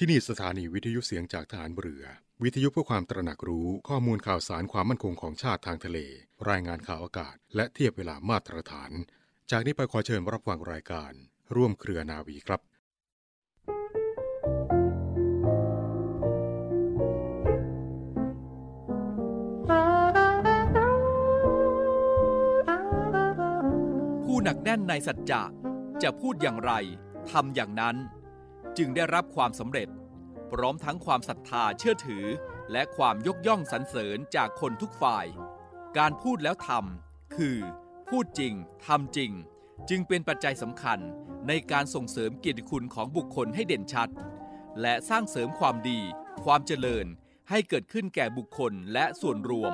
ที่นี่สถานีวิทยุเสียงจากฐานเรือ วิทยุเพื่อความตระหนักรู้ข้อมูลข่าวสารความมั่นคงของชาติทางทะเล รายงานข่าวอากาศ และเทียบเวลามาตรฐาน จากนี้ไปขอเชิญรับฟังรายการ ร่วมเครือนาวีครับผู้หนักแน่นในสัจจะจะพูดอย่างไรทำอย่างนั้น จึงได้รับความสำเร็จ พร้อมทั้งความศรัทธาเชื่อถือ และความยกย่องสรรเสริญจากคนทุกฝ่าย การพูดแล้วทำคือ พูดจริงทำจริง จึงเป็นปัจจัยสำคัญในการส่งเสริมเกียรติคุณของบุคคลให้เด่นชัด และสร้างเสริมความดี ความเจริญให้เกิดขึ้นแก่บุคคลและส่วนรวม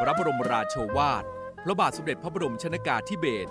พระบรมราโชวาท พระบาทสมเด็จพระบรมชนากาธิเบศร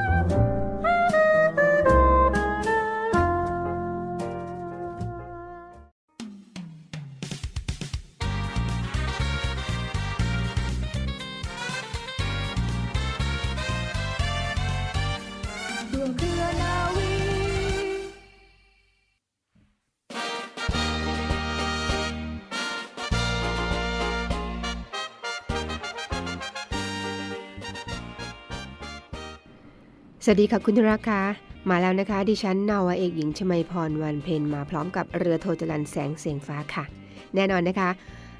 สวัสดีค่ะคุณธุรักค่ะมาแล้วนะคะ ดิฉันนาวเอกหญิงชมัยพรวันเพนมาพร้อมกับเรือโทจรันแสงเสียงฟ้าค่ะ แน่นอนนะคะ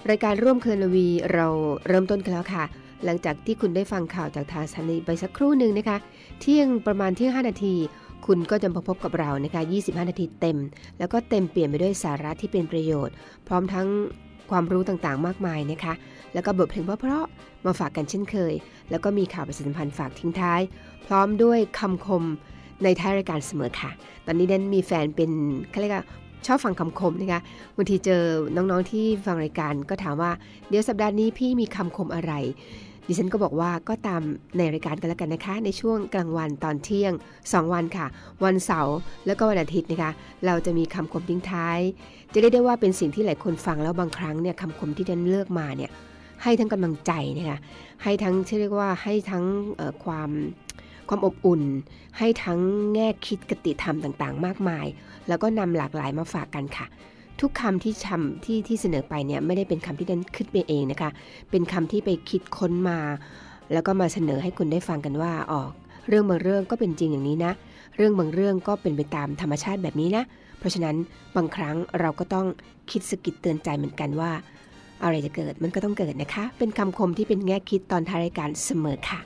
รายการร่วมเคลนวีเราเริ่มต้นกันแล้วค่ะ หลังจากที่คุณได้ฟังข่าวจากทางสถานีไปสักครู่หนึ่งนะคะ เที่ยงประมาณเที่ยง 5 นาที คุณก็จะมาพบกับเรานะคะ 25 นาทีเต็ม แล้วก็เต็มเปลี่ยนไปด้วยสาระที่เป็นประโยชน์ พร้อมทั้งความรู้ต่างๆ มากมายนะคะ แล้วก็บทเพลงเพราะๆมาฝากกันเช่นเคย แล้วก็มีข่าวประชาสัมพันธ์ฝากทิ้งท้าย พร้อมด้วยคำคมในท้ายรายการเสมอค่ะ ตอนนี้ดันมีแฟนเป็นเขาเรียกว่าชอบฟังคำคมนะคะบางทีเจอน้องๆที่ฟังรายการก็ถามว่าเดี๋ยวสัปดาห์นี้พี่มีคำคมอะไร ดิฉันก็บอกว่าก็ตามในรายการกันแล้วกันนะคะ ในช่วงกลางวันตอนเที่ยง 2 วันค่ะ วันเสาร์แล้วก็วันอาทิตย์นะคะ เราจะมีคำคมทิ้งท้าย จะเรียกได้ว่าเป็นสิ่งที่หลายคนฟังแล้วบางครั้งเนี่ยคำคมที่ดันเลือกมาเนี่ย ให้ทั้งกำลังใจนะคะให้ทั้งที่เรียกว่าให้ทั้งความความอบอุ่น ให้ทั้งแง่คิดกติธรรมต่างๆ มากมาย แล้วก็นำหลากหลายมาฝากกันค่ะ ทุกคำที่ทำที่ที่เสนอไปเนี่ยไม่ได้เป็นคำที่ดันคิดไปเองนะคะ เป็นคำที่ไปคิดค้นมา แล้วก็มาเสนอให้คุณได้ฟังกันว่าออกเรื่องบางเรื่องก็เป็นจริงอย่างนี้นะ เรื่องบางเรื่องก็เป็นไปตามธรรมชาติแบบนี้นะ เพราะฉะนั้นบางครั้งเราก็ต้องคิดสกิดเตือนใจเหมือนกันว่า อะไรจะเกิดมันก็ต้องเกิดนะคะ เป็นคำคมที่เป็นแง่คิดตอนท้ายรายการเสมอค่ะ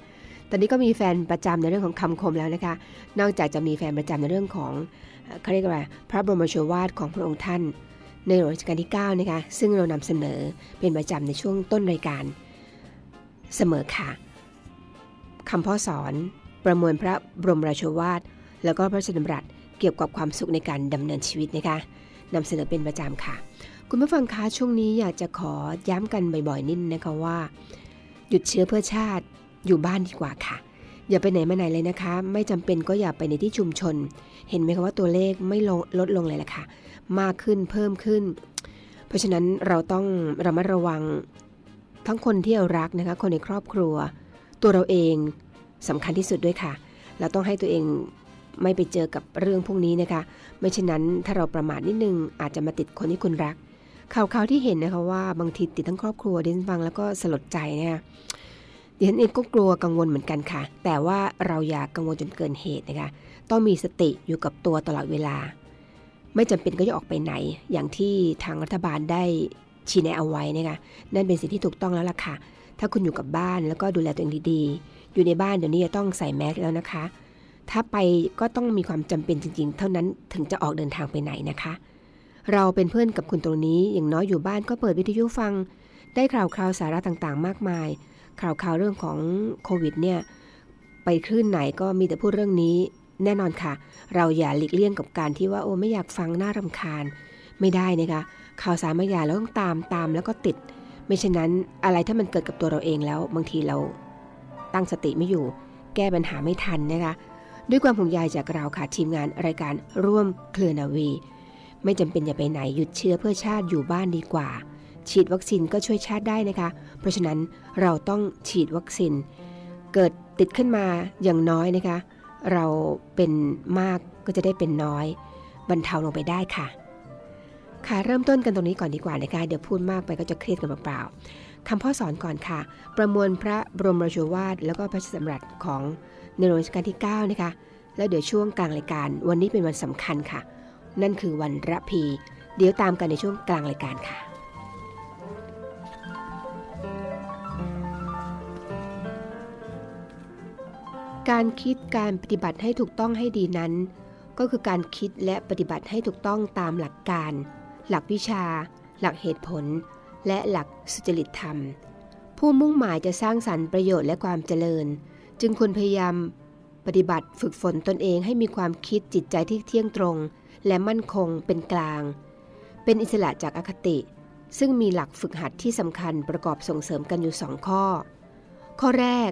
ตอนนี้ก็มีแฟนประจำในเรื่องของคำคมแล้วนะคะ นอกจากจะมีแฟนประจำในเรื่องของเขาเรียกว่าพระบรมโชวาทของพระองค์ท่าน ในหลวงรัชกาลที่9นะคะ ซึ่งเรานำเสนอเป็นประจำในช่วงต้นรายการเสมอค่ะคำพ่อสอนประมวลพระบรมราโชวาท แล้วก็พระราชดำรัสเกี่ยวกับความสุขในการดำเนินชีวิตนะคะนำเสนอเป็นประจำค่ะ คุณผู้ฟังคะช่วงนี้อยากจะขอย้ำกันบ่อยๆนิดนะคะว่า หยุดเชื้อเพื่อชาติอยู่บ้านดีกว่าค่ะ อย่าไปไหนมาไหนเลยนะคะ ไม่จำเป็นก็อย่าไปในที่ชุมชน เห็นไหมคะว่าตัวเลขไม่ลงลดลงเลยล่ะค่ะ มากขึ้นเพิ่มขึ้น เพราะฉะนั้นเราต้องระมัดระวังทั้งคนที่เรารักนะคะ คนในครอบครัว ตัวเราเองสำคัญที่สุดด้วยค่ะ เราต้องให้ตัวเองไม่ไปเจอกับเรื่องพวกนี้นะคะ ไม่เช่นนั้นถ้าเราประมาทนิดนึงอาจจะมาติดคนที่คุณรัก ข่าวๆที่เห็นนะคะว่าบางทีติดทั้งครอบครัวเดินฟังแล้วก็สลดใจนะคะดิฉันเองก็กลัวกังวลเหมือนกันค่ะ แต่ว่าเราอย่ากังวลจนเกินเหตุนะคะ ต้องมีสติอยู่กับตัวตลอดเวลา ไม่จำเป็นก็จะออกไปไหน อย่างที่ทางรัฐบาลได้ชี้แนะเอาไว้นะคะนั่นเป็นสิ่งที่ถูกต้องแล้วล่ะค่ะ ถ้าคุณอยู่กับบ้านแล้วก็ดูแลตัวเองดีๆ อยู่ในบ้านเดี๋ยวนี้จะต้องใส่แมสแล้วนะคะ ถ้าไปก็ต้องมีความจำเป็นจริง ๆ เท่านั้นถึงจะออกเดินทางไปไหนนะคะ เราเป็นเพื่อนกับคุณตรงนี้ อย่างน้อยอยู่บ้านก็เปิดวิทยุฟัง ได้ข่าวคราวสาระต่างๆ มากมาย ข่าวคราวเรื่องของโควิดเนี่ย ไปคลื่นไหนก็มีแต่พูดเรื่องนี้ แน่นอนค่ะ เราอย่าหลีกเลี่ยงกับการที่ว่าโอ้ไม่อยากฟังน่ารำคาญ ไม่ได้นะคะ ข่าวสารบางอย่างเราต้องตามตามแล้วก็ติด ไม่เช่นนั้นอะไรถ้ามันเกิดกับตัวเราเองแล้ว บางทีเราตั้งสติไม่อยู่ แก้ปัญหาไม่ทันนะคะด้วยความห่วงใยจากเราค่ะทีมงานรายการร่วมเคลือนาวี ไม่จำเป็นอย่าไปไหนหยุดเชื้อเพื่อชาติอยู่บ้านดีกว่า ฉีดวัคซีนก็ช่วยชาติได้นะคะ เพราะฉะนั้นเราต้องฉีดวัคซีน เกิดติดขึ้นมาอย่างน้อยนะคะ เราเป็นมากก็จะได้เป็นน้อย บรรเทาลงไปได้ค่ะ ค่ะเริ่มต้นกันตรงนี้ก่อนดีกว่านะคะเดี๋ยวพูดมากไปก็จะเครียดกันเปล่าๆคำพ่อสอนก่อนค่ะ ประมวลพระบรมราชวาทแล้วก็พระราชดำรัสของในหลวงรัชกาลที่ 9 นะคะแล้วเดี๋ยวช่วงกลางรายการวันนี้เป็นวันสำคัญค่ะ นั่นคือวันระพี เดี๋ยวตามกันในช่วงกลางรายการค่ะการคิดการปฏิบัติให้ถูกต้องให้ดีนั้น ก็คือการคิดและปฏิบัติให้ถูกต้องตามหลักการ หลักวิชา หลักเหตุผล และหลักสุจริตธรรม ผู้มุ่งหมายจะสร้างสรรค์ประโยชน์และความเจริญ จึงควรพยายาม ปฏิบัติฝึกฝนตนเองให้มีความคิดจิตใจที่เที่ยงตรง และมั่นคงเป็นกลาง เป็นอิสระจากอคติ ซึ่งมีหลักฝึกหัดที่สำคัญประกอบส่งเสริมกันอยู่สองข้อ ข้อแรก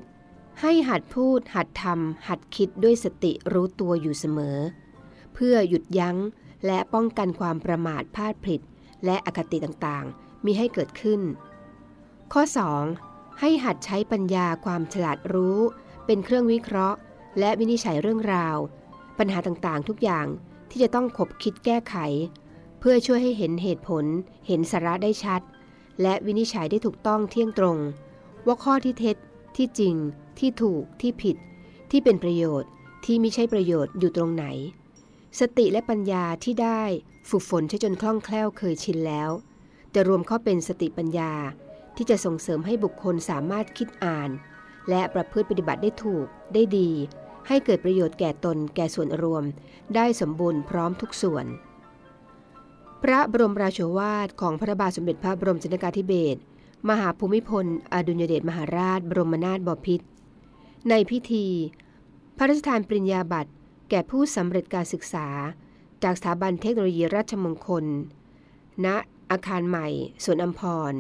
ให้หัดพูด หัดทำหัดคิดด้วยสติรู้ตัวอยู่เสมอ เพื่อหยุดยั้งและป้องกันความประมาทพลาดผิด และอคติต่างๆ มีให้เกิดขึ้น ข้อ 2. ให้หัดใช้ปัญญาความฉลาดรู้ เป็นเครื่องวิเคราะห์ และวินิจฉัยเรื่องราว ปัญหาต่างๆ ทุกอย่าง ที่จะต้องขบคิดแก้ไข เพื่อช่วยให้เห็นเหตุผล เห็นสาระได้ชัด และวินิจฉัยได้ถูกต้องเที่ยงตรง ว่าข้อที่เท็จ ที่จริง ที่ถูกที่ผิด ที่เป็นประโยชน์ที่ไม่ใช่ประโยชน์อยู่ตรงไหน สติและปัญญาที่ได้ฝึกฝนใช้จนคล่องแคล่วเคยชินแล้วจะรวมเข้าเป็นสติปัญญาที่จะส่งเสริมให้บุคคลสามารถคิดอ่าน และประพฤติปฏิบัติได้ถูกได้ดี ให้เกิดประโยชน์แก่ตนแก่ส่วนรวม ได้สมบูรณ์พร้อมทุกส่วน พระบรมราโชวาทของพระบาทสมเด็จพระบรมชนกาธิเบศรมหาภูมิพล อดุลยเดชมหาราช บรมนาถบพิตรในพิธี พระราชทานปริญญาบัตรแก่ผู้สำเร็จการศึกษา จากสถาบันเทคโนโลยีราชมงคล ณ อาคารใหม่สวนอัมพร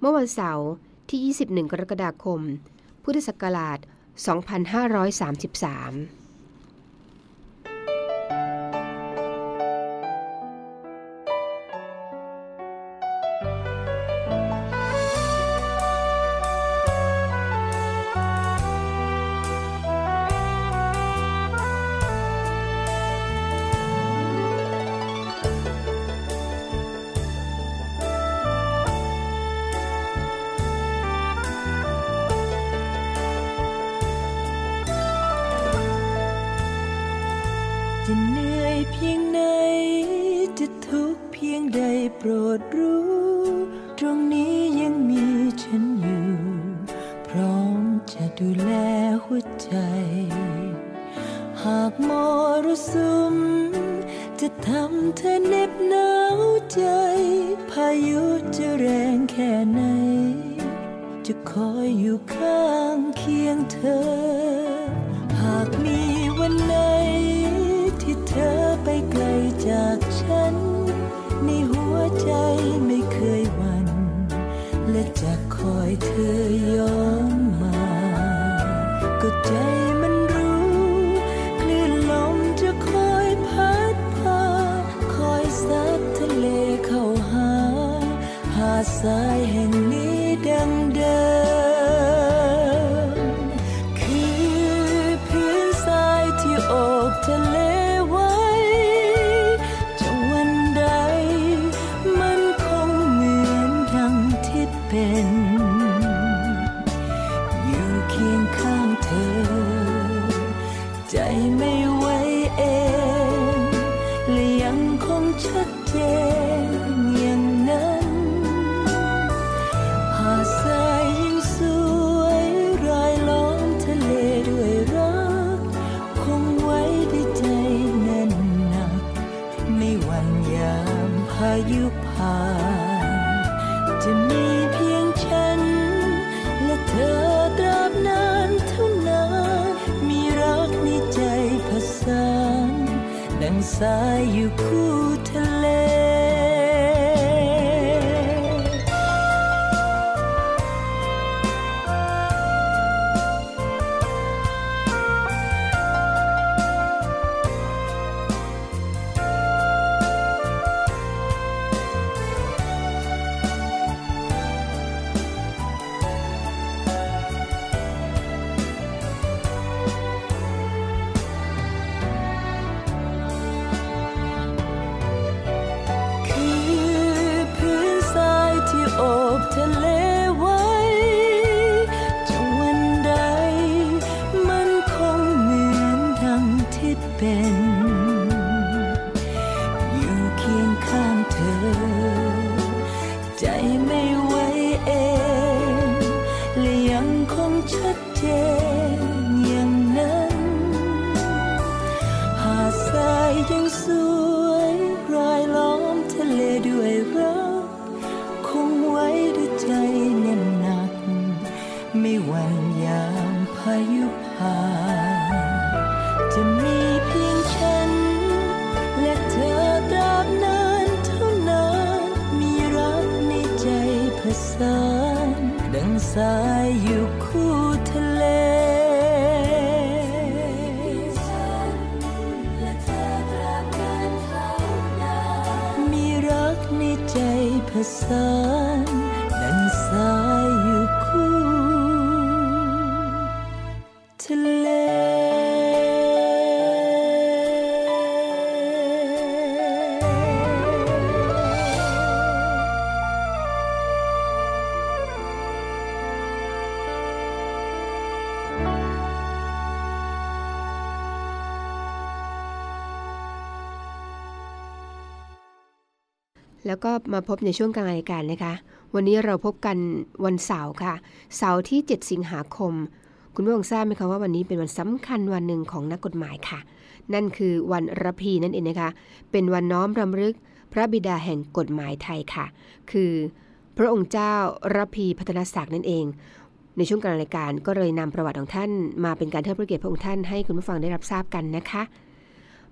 เมื่อวันเสาร์ที่ 21 กรกฎาคม พุทธศักราช 2533 ยุผ่านจะมีเพียงฉัน และเธอตราบนานเท่านานมีรักในใจผสานดังสายอยู่คู่ แล้วก็มาพบในช่วงกลางรายการนะคะ วันนี้เราพบกันวันเสาร์ค่ะ เสาร์ที่ 7 สิงหาคม คุณผู้ฟังทราบไหมคะว่าวันนี้เป็นวันสำคัญวันหนึ่งของนักกฎหมายค่ะ นั่นคือวันระพีนั่นเองนะคะ เป็นวันน้อมรำลึกพระบิดาแห่งกฎหมายไทยค่ะ คือพระองค์เจ้าระพีพัฒนศักดิ์นั่นเอง ในช่วงกลางรายการก็เลยนำประวัติของท่าน มาเป็นการเทิดพระเกียรติพระองค์ท่านให้คุณผู้ฟังได้รับทราบกันนะคะ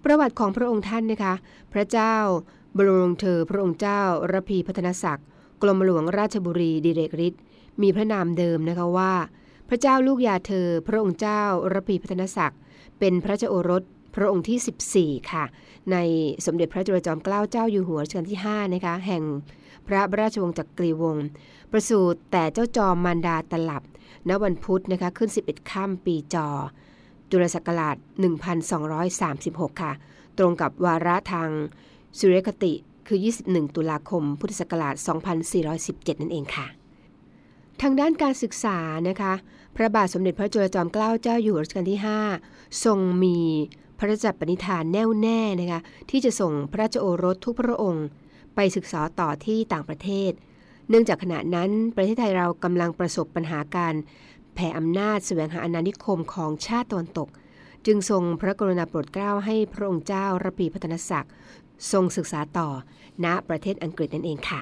ประวัติของพระองค์ท่านนะคะ พระเจ้า บรมวงศ์เธอพระองค์เจ้าระพีพัฒนศักดิ์กรมหลวงราชบุรีดิเรกฤทธิ์มีพระนามเดิมนะคะว่า พระเจ้าลูกยาเธอ พระองค์เจ้าระพีพัฒนศักดิ์เป็นพระเจ้าโอรสพระองค์ที่ 14 ค่ะ ในสมเด็จพระจุลจอมเกล้าเจ้าอยู่หัวรัชกาลที่ 5 นะคะ แห่งพระราชวงศ์จักรีวงศ์ประสูติแต่เจ้าจอมมารดาตลับ ณ วันพุธนะคะ ขึ้น 11 ค่ำปีจอ จุลศักราช 1236 ค่ะ ตรงกับวาระทาง สุริยคติคือ 21 ตุลาคม พุทธศักราช 2417 นั่นเองค่ะ ทางด้านการศึกษานะคะ พระบาทสมเด็จพระจุลจอมเกล้าเจ้าอยู่หัวรัชกาลที่ 5 ทรงมีพระราชปณิธานแน่วแน่นะคะที่จะส่งพระราชโอรสทุกพระองค์ ไปศึกษาต่อที่ต่างประเทศ เนื่องจากขณะนั้นประเทศไทยเรากำลังประสบปัญหาการแผ่อำนาจแสวงหาอาณานิคมของชาติตะวันตก จึงทรงพระกรุณาโปรดเกล้าให้พระองค์เจ้าระปีพัฒนศักดิ์ ทรงศึกษาต่อณประเทศอังกฤษนั่นเองค่ะ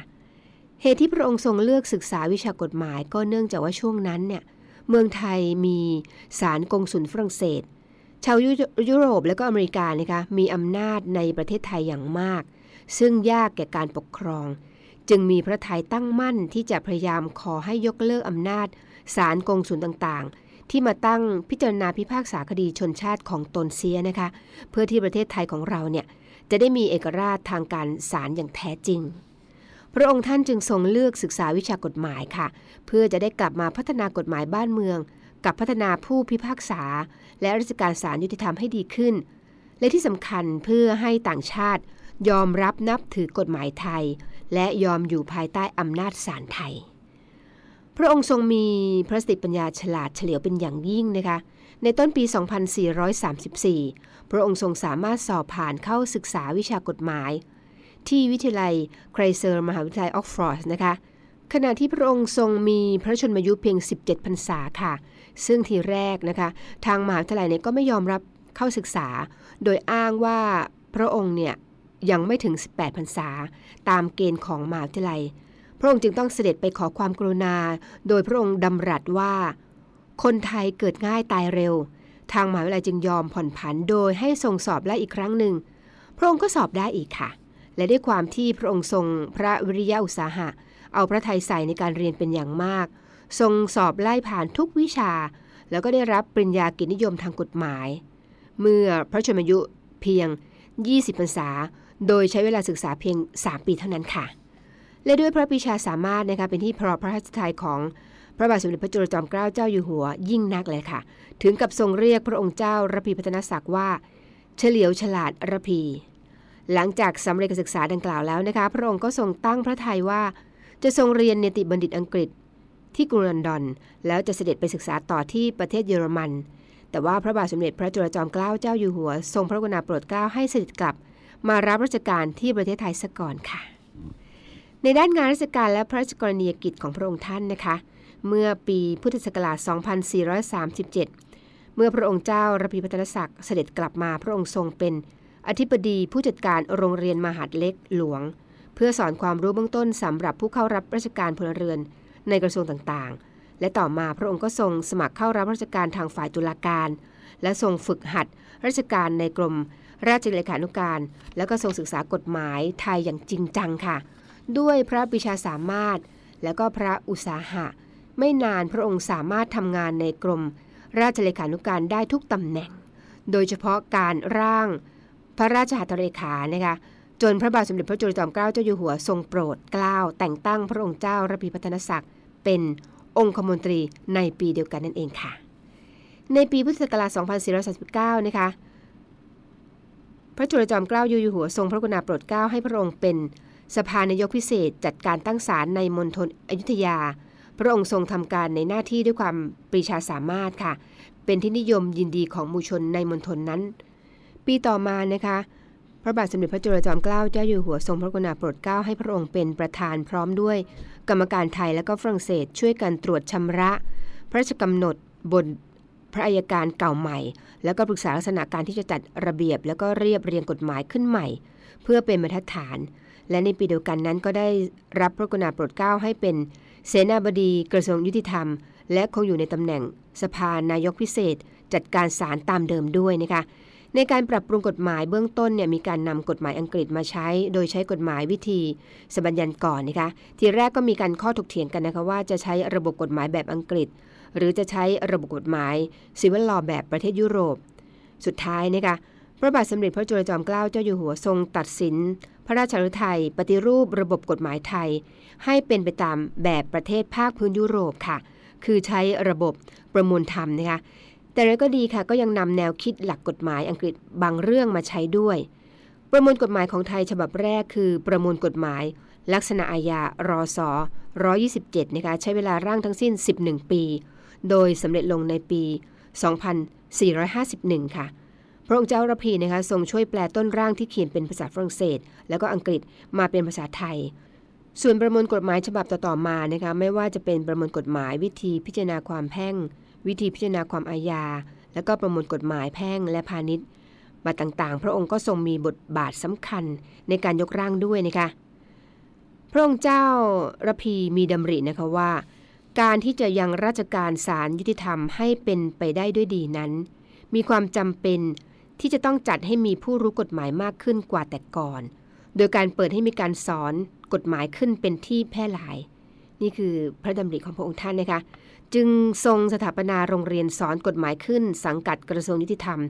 เหตุที่พระองค์ทรงเลือกศึกษาวิชากฎหมายก็เนื่องจากว่าช่วงนั้นเนี่ยเมืองไทยมีศาลกงสุลฝรั่งเศส ชาวยุยุโรปและก็อเมริกานะคะมีอำนาจในประเทศไทยอย่างมาก ซึ่งยากแก่การปกครอง จึงมีพระไทยตั้งมั่นที่จะพยายามขอให้ยกเลิกอำนาจศาลกงสุลต่างๆ ที่มาตั้งพิจารณาพิพากษาคดีชนชาติของตนเสียนะคะ เพื่อที่ประเทศไทยของเราเนี่ย จะได้มีเอกราชทางการศาลอย่างแท้จริง พระองค์ท่านจึงทรงเลือกศึกษาวิชากฎหมายค่ะ เพื่อจะได้กลับมาพัฒนากฎหมายบ้านเมือง กับพัฒนาผู้พิพากษา และราชการศาลยุติธรรมให้ดีขึ้น และที่สำคัญเพื่อให้ต่างชาติ ยอมรับนับถือกฎหมายไทย และยอมอยู่ภายใต้อำนาจศาลไทย พระองค์ทรงมีพระสติปัญญาฉลาดเฉลียวเป็นอย่างยิ่งนะคะในต้นปี 2434 พระองค์ทรงสามารถสอบผ่านเข้าศึกษาวิชากฎหมาย ที่วิทยาลัยไครเซอร์มหาวิทยาลัยออกฟอร์ดนะคะ ขณะที่พระองค์ทรงมีพระชนมายุเพียง 17 พรรษาค่ะ ซึ่งทีแรกนะคะ ทางมหาวิทยาลัยเนี่ยก็ไม่ยอมรับเข้าศึกษา โดยอ้างว่าพระองค์เนี่ยยังไม่ถึง 18 พรรษา ตามเกณฑ์ของมหาวิทยาลัย พระองค์จึงต้องเสด็จไปขอความกรุณา โดยพระองค์ดำรัสว่า คนไทยเกิดง่ายตายเร็ว ทางมหาวิทยาลัยจึงยอมผ่อนผันโดยให้ทรงสอบไล่อีกครั้งหนึ่ง พระองค์ก็สอบได้อีกค่ะ และด้วยความที่พระองค์ทรงพระวิริยะอุตสาหะ เอาพระทัยใส่ในการเรียนเป็นอย่างมาก ทรงสอบไล่ผ่านทุกวิชา แล้วก็ได้รับปริญญากิจนิยมทางกฎหมาย เมื่อพระชนมายุเพียง 20พรรษา โดยใช้เวลาศึกษาเพียง 3 ปีเท่านั้นค่ะ และด้วยพระปรีชาสามารถนะคะเป็นที่พอพระทายของ พระบาทสมเด็จพระจุลจอมเกล้าเจ้าอยู่หัวยิ่งนักเลยค่ะ ถึงกับทรงเรียกพระองค์เจ้าระพีพัฒนศักดิ์ว่า เฉลียวฉลาดระพี หลังจากสำเร็จการศึกษาดังกล่าวแล้วนะคะ พระองค์ก็ทรงตั้งพระทัยว่า จะทรงเรียนเนติบัณฑิตอังกฤษ ที่กรุงลอนดอน แล้วจะเสด็จไปศึกษาต่อที่ประเทศเยอรมัน แต่ว่าพระบาทสมเด็จพระจุลจอมเกล้าเจ้าอยู่หัว ทรงพระกรุณาโปรดเกล้าให้เสด็จกลับ มารับราชการที่ประเทศไทยซะก่อนค่ะ ในด้านงานราชการและพระราชกรณียกิจของพระองค์ท่านนะคะ เมื่อปีพุทธศักราช 2437 เมื่อพระองค์เจ้าระพีพัฒนศักดิ์เสด็จกลับมาพระองค์ทรงเป็น อธิบดีผู้จัดการโรงเรียนมหาดเล็กหลวง เพื่อสอนความรู้เบื้องต้นสำหรับผู้เข้ารับราชการพลเรือนในกระทรวงต่างๆ และต่อมาพระองค์ก็ทรงสมัครเข้ารับราชการทางฝ่ายตุลาการ และทรงฝึกหัดราชการในกรมราชเลขานุการ แล้วก็ทรงศึกษากฎหมายไทยอย่างจริงจังค่ะ ด้วยพระปรีชาสามารถ แล้วก็พระอุตสาหะ ไม่นานพระองค์สามารถทำงานในกรม ราชเลขานุการได้ทุกตำแหน่ง โดยเฉพาะการร่างพระราชหัตถเลขานะคะจนพระบาทสมเด็จพระจุลจอมเกล้าเจ้าอยู่หัวทรงโปรดเกล้าแต่งตั้งพระองค์เจ้าระพีพัฒนศักดิ์เป็นองคมนตรีในปีเดียวกันนั่นเองค่ะ ในปีพุทธศักราช 2439 นะคะ พระจุลจอมเกล้าเจ้าอยู่หัวทรงพระกรุณาโปรดเกล้าให้พระองค์เป็นสภานายกพิเศษจัดการตั้งศาลในมณฑลอยุธยา พระองค์ทรงทำการในหน้าที่ด้วยความปรีชาสามารถค่ะ เป็นที่นิยมยินดีของมูชนในมณฑลนั้น ปีต่อมานะคะ พระบาทสมเด็จพระจุลจอมเกล้าเจ้าอยู่หัวทรงพระกรุณาโปรดเกล้าให้พระองค์เป็นประธานพร้อมด้วย กรรมการไทยและก็ฝรั่งเศสช่วยกันตรวจชำระ พระราชกำหนดบนพระอัยการเก่าใหม่ แล้วก็ปรึกษาลักษณะการที่จะจัดระเบียบ แล้วก็เรียบเรียงกฎหมายขึ้นใหม่ เพื่อเป็นบรรทัดฐาน และในปีเดียวกันนั้นก็ได้รับพระกรุณาโปรดเกล้าให้เป็น เสนาบดีกระทรวงยุติธรรม และคงอยู่ในตำแหน่งสภานายกพิเศษ จัดการศาลตามเดิมด้วยนะคะในการปรับปรุงกฎหมายเบื้องต้นเนี่ยมีการนำกฎหมายอังกฤษมาใช้ โดยใช้กฎหมายวิธีสบัญญัติก่อนนะคะทีแรกก็มีการข้อถกเถียงกันนะคะว่าจะใช้ระบบกฎหมายแบบอังกฤษ หรือจะใช้ระบบกฎหมายซิวิลลอแบบประเทศยุโรป สุดท้ายนะคะ พระบาทสมเด็จพระจุลจอมเกล้าเจ้าอยู่หัวทรงตัดสิน พระราชฤทัยปฏิรูประบบกฎหมายไทย ให้เป็นไปตามแบบประเทศภาคพื้นยุโรปค่ะ คือใช้ระบบประมวลธรรมนะคะแต่แล้วก็ดีค่ะก็ยังนำแนวคิดหลักกฎหมายอังกฤษบางเรื่องมาใช้ด้วย ประมวลกฎหมายของไทยฉบับแรกคือประมวลกฎหมาย ลักษณะอาญารอสอ127นะคะใช้เวลาร่างทั้งสิ้น 11 ปี โดยสำเร็จลงในปี 2451 ค่ะ พระองค์เจ้าระพีนะคะทรงช่วยแปลต้นร่างที่เขียนเป็นภาษาฝรั่งเศส แล้วก็อังกฤษมาเป็นภาษาไทย ส่วนประมวลกฎหมายฉบับต่อๆมานะคะไม่ว่าจะเป็นประมวลกฎหมายวิธีพิจารณาความแพ่ง วิธีพิจารณาความอาญา และก็ประมวลกฎหมายแพ่งและพาณิชย์มาต่างๆ พระองค์ก็ทรงมีบทบาทสำคัญในการยกร่างด้วยนะคะพระองค์เจ้าระพีมีดำรินะคะว่า การที่จะยังราชการศาลยุติธรรมให้เป็นไปได้ด้วยดีนั้น มีความจำเป็น ที่จะต้องจัดให้มีผู้รู้กฎหมายมากขึ้นกว่าแต่ก่อน โดยการเปิดให้มีการสอนกฎหมายขึ้นเป็นที่แพร่หลาย นี่คือพระดำริของพระองค์ท่านนะคะ จึงทรงสถาปนาโรงเรียนสอนกฎหมายขึ้น สังกัดกระทรวงยุติธรรม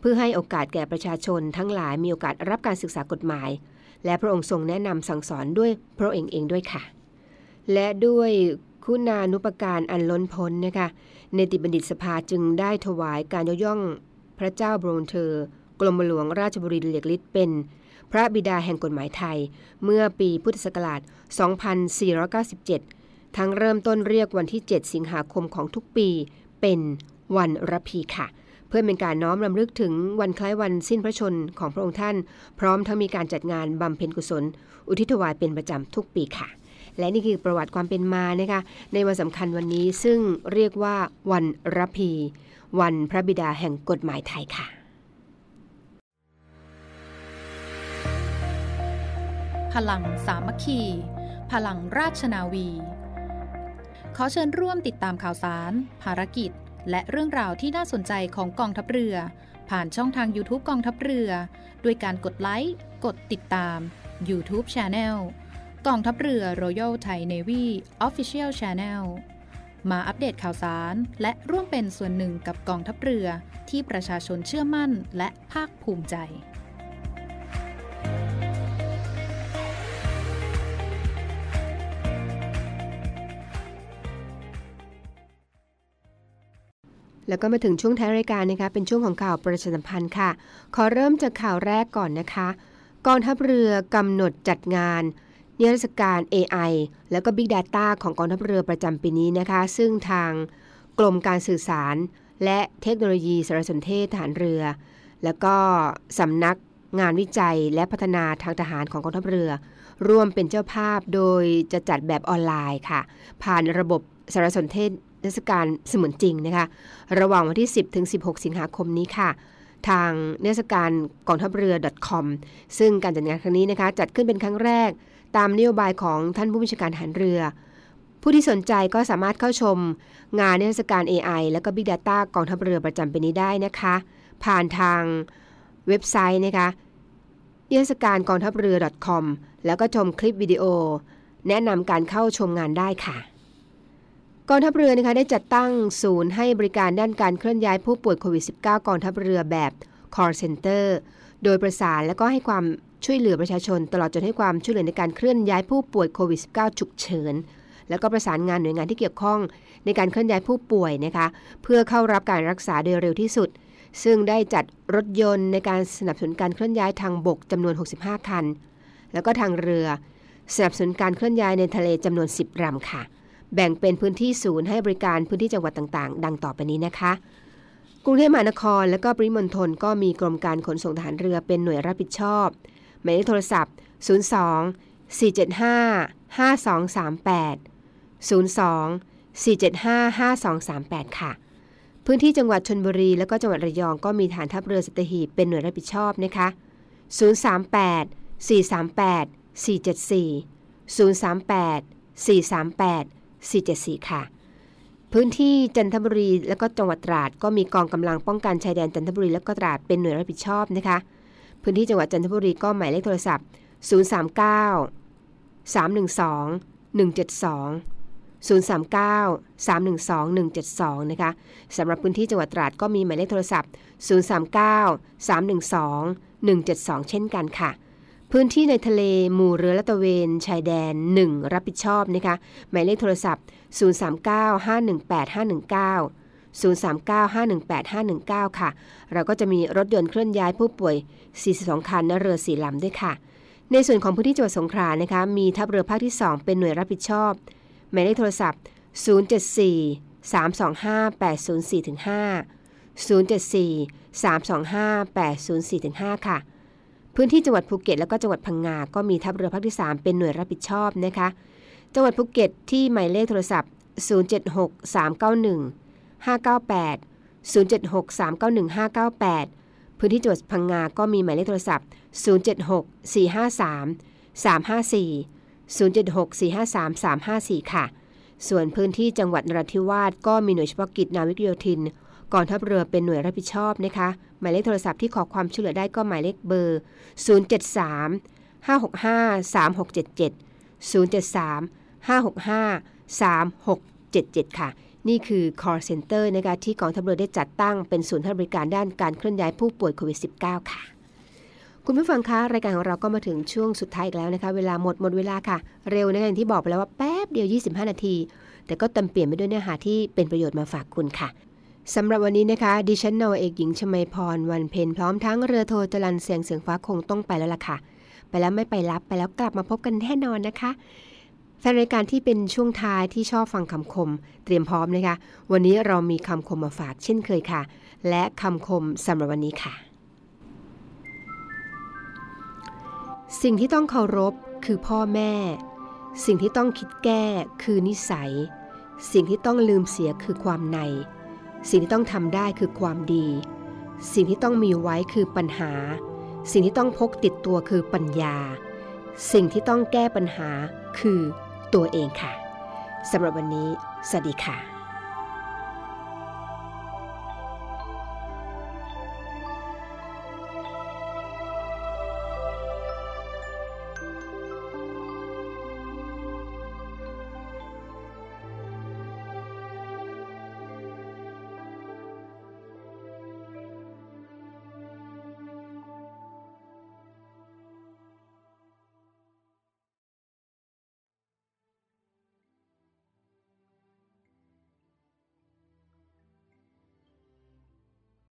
เพื่อให้โอกาสแก่ประชาชน ทั้งหลายมีโอกาสรับการศึกษากฎหมาย และพระองค์ทรงแนะนำสั่งสอนด้วยพระองค์เองด้วยค่ะ และด้วยคุณานุปการอันล้นพ้นนะคะ เนติบัณฑิตสภาจึงได้ถวายการยกย่อง พระเจ้าบรมเธอ กรมหลวงราชบุรีเหลียกฤทธิ์เป็น พระบิดาแห่งกฎหมายไทย เมื่อปีพุทธศักราช 2497 ทั้งเริ่มต้นเรียกวันที่ 7 สิงหาคมของทุกปีเป็นวันรพีค่ะ เพื่อเป็นการน้อมรำลึกถึงวันคล้ายวันสิ้นพระชนของพระองค์ท่าน พร้อมทั้งมีการจัดงานบำเพ็ญกุศล อุทิศถวายเป็นประจำทุกปีค่ะ และนี่คือประวัติความเป็นมานะคะในวันสำคัญวันนี้ซึ่งเรียกว่าวันรพี วันพระบิดาแห่งกฎหมายไทยค่ะ พลังสามัคคี พลังราชนาวี ขอเชิญร่วมติดตามข่าวสาร ภารกิจ และเรื่องราวที่น่าสนใจของกองทัพเรือ ผ่านช่องทาง YouTube กองทัพเรือ ด้วยการกดไลค์ กดติดตาม YouTube Channel กองทัพเรือ Royal Thai Navy Official Channel มาอัปเดตข่าวสาร และร่วมเป็นส่วนหนึ่งกับกองทัพเรือ ที่ประชาชนเชื่อมั่นและภาคภูมิใจ แล้วก็มาถึงช่วงท้ายรายการนะคะ เป็นช่วงของข่าวประชาสัมพันธ์ค่ะ ขอเริ่มจากข่าวแรกก่อนนะคะ กองทัพเรือกำหนดจัดงาน นิทรรศการ AI แล้วก็ Big Data ของกองทัพเรือประจำปีนี้นะคะ ซึ่งทางกรมการสื่อสาร และเทคโนโลยีสารสนเทศทหารเรือ แล้วก็สำนักงานวิจัยและพัฒนาทางทหารของกองทัพเรือ ร่วมเป็นเจ้าภาพโดยจะจัดแบบออนไลน์ค่ะ ผ่านระบบสารสนเทศเทศกาลเสมือนจริงนะคะ ระหว่างวันที่ 10ถึง16 สิงหาคมนี้ค่ะ ทางเทศกาลกองทัพเรือ .com ซึ่งการจัดงานครั้งนี้นะคะ จัดขึ้นเป็นครั้งแรก ตามนโยบายของท่านผู้บัญชาการหารเรือ ผู้ที่สนใจก็สามารถเข้าชมงานเทศกาล AI และก็ Big Data กองทัพเรือประจำปีนี้ได้นะคะ ผ่านทางเว็บไซต์นะคะนิทรรศการกองทัพเรือ .com แล้วก็ชมคลิปวิดีโอ แนะนำการเข้าชมงานได้ค่ะกองทัพเรือนะคะได้จัดตั้งศูนย์ให้บริการด้านการเคลื่อนย้ายผู้ป่วยโควิด -19 กองทัพเรือแบบ call center โดยประสานและก็ให้ความ ช่วยเหลือประชาชน ตลอดจนให้ความช่วยเหลือในการเคลื่อนย้ายผู้ป่วยโควิด -19 ฉุกเฉิน แล้วก็ประสานงานหน่วยงานที่เกี่ยวข้อง ในการเคลื่อนย้ายผู้ป่วยนะคะ เพื่อเข้ารับการรักษาโดยเร็วที่สุด ซึ่งได้จัดรถยนต์ในการสนับสนุนการเคลื่อนย้ายทางบกจำนวน 65 คัน แล้วก็ทางเรือ สนับสนุนการเคลื่อนย้ายในทะเลจำนวน 10ลำค่ะ แบ่งเป็นพื้นที่ศูนย์ให้บริการพื้นที่จังหวัดต่างๆ ดังต่อไปนี้นะคะกรุงเทพมหานครและก็ปริมณฑลก็มีกรมการขนส่งทหารเรือเป็นหน่วยรับผิดชอบ หมายเลขโทรศัพท์ 02 475 5238 02 475 5238 ค่ะ พื้นที่จังหวัดชนบุรี และก็จังหวัดระยองก็มีฐานทัพเรือสัตหีบเป็นหน่วยรับผิดชอบนะคะ 038 438 474 038 438 474 ค่ะ พื้นที่จันทบุรีและก็จังหวัดตราดก็มีกองกำลังป้องกันชายแดนจันทบุรีและก็ตราดเป็นหน่วยรับผิดชอบนะคะ พื้นที่จังหวัดจันทบุรีก็หมายเลขโทรศัพท์ 039 312 172 039 312 172 นะคะสำหรับพื้นที่จังหวัดตราดก็มีหมายเลขโทรศัพท์ 039 312 172 เช่นกันค่ะ พื้นที่ในทะเลหมู่เรือละตะเวนชายแดน 1 รับผิดชอบนะคะหมายเลขโทรศัพท์ 039 518 519 039 518 519 ค่ะ เราก็จะมีรถยนต์เคลื่อนย้ายผู้ป่วย 42 คันและเรือสีลำด้วยค่ะ ในส่วนของพื้นที่จังหวัดสงขลานะคะ มีทัพเรือภาคที่ 2 เป็นหน่วยรับผิดชอบ หมายเลขโทรศัพท์ 074 325 804ถึง5 074 325 804ถึง5ค่ะ พื้นที่จังหวัดภูเก็ตและก็จังหวัดพังงา ก็มีทัพเรือภาคที่ 3 เป็นหน่วยรับผิดชอบนะคะ จังหวัดภูเก็ตที่หมายเลขโทรศัพท์ 076 391 598 076 391 598 พื้นที่จังหวัดพังงา ก็มีหมายเลขโทรศัพท์ 076 453 354 076 453 354 ค่ะ ส่วนพื้นที่จังหวัดนราธิวาสก็มีหน่วยเฉพาะกิจนาวิกโยธินกองทัพเรือเป็นหน่วยรับผิดชอบนะคะ หมายเลขโทรศัพท์ที่ขอความช่วยเหลือได้ก็หมายเลขเบอร์ 073 565 3677 073 565 3677 ค่ะ นี่คือ call center นะคะที่กองทัพเรือได้จัดตั้งเป็นศูนย์ให้บริการด้านการเคลื่อนย้ายผู้ป่วยโควิด -19 ค่ะ คุณผู้ฟังคะ รายการของเราก็มาถึงช่วงสุดท้ายอีกแล้วนะคะ เวลาหมดหมดเวลาค่ะ เร็วนะคะอย่างที่บอกไปแล้วว่าแป๊บเดียว 25 นาที แต่ก็เต็มเปลี่ยนไปด้วยเนื้อหาที่เป็นประโยชน์มาฝากคุณค่ะสำหรับวันนี้นะคะ ดิฉันนาวเอกหญิงชมาพรวันเพ็ญพร้อมทั้งเรือโทจรันเสียงเสียงฟ้าคงต้องไปแล้วล่ะค่ะ ไปแล้วไม่ไปรับไปแล้วกลับมาพบกันแน่นอนนะคะ แฟนรายการที่เป็นช่วงท้ายที่ชอบฟังคำคม เตรียมพร้อมนะคะ วันนี้เรามีคำคมมาฝากเช่นเคยค่ะ และคำคมสำหรับวันนี้ค่ะ สิ่งที่ต้องเคารพคือพ่อแม่ สิ่งที่ต้องคิดแก้คือนิสัย สิ่งที่ต้องลืมเสียคือความใน สิ่งที่ต้องทำได้คือความดี สิ่งที่ต้องมีไว้คือปัญหา สิ่งที่ต้องพกติดตัวคือปัญญา สิ่งที่ต้องแก้ปัญหาคือ ตัวเองค่ะสำหรับวันนี้ สวัสดีค่ะ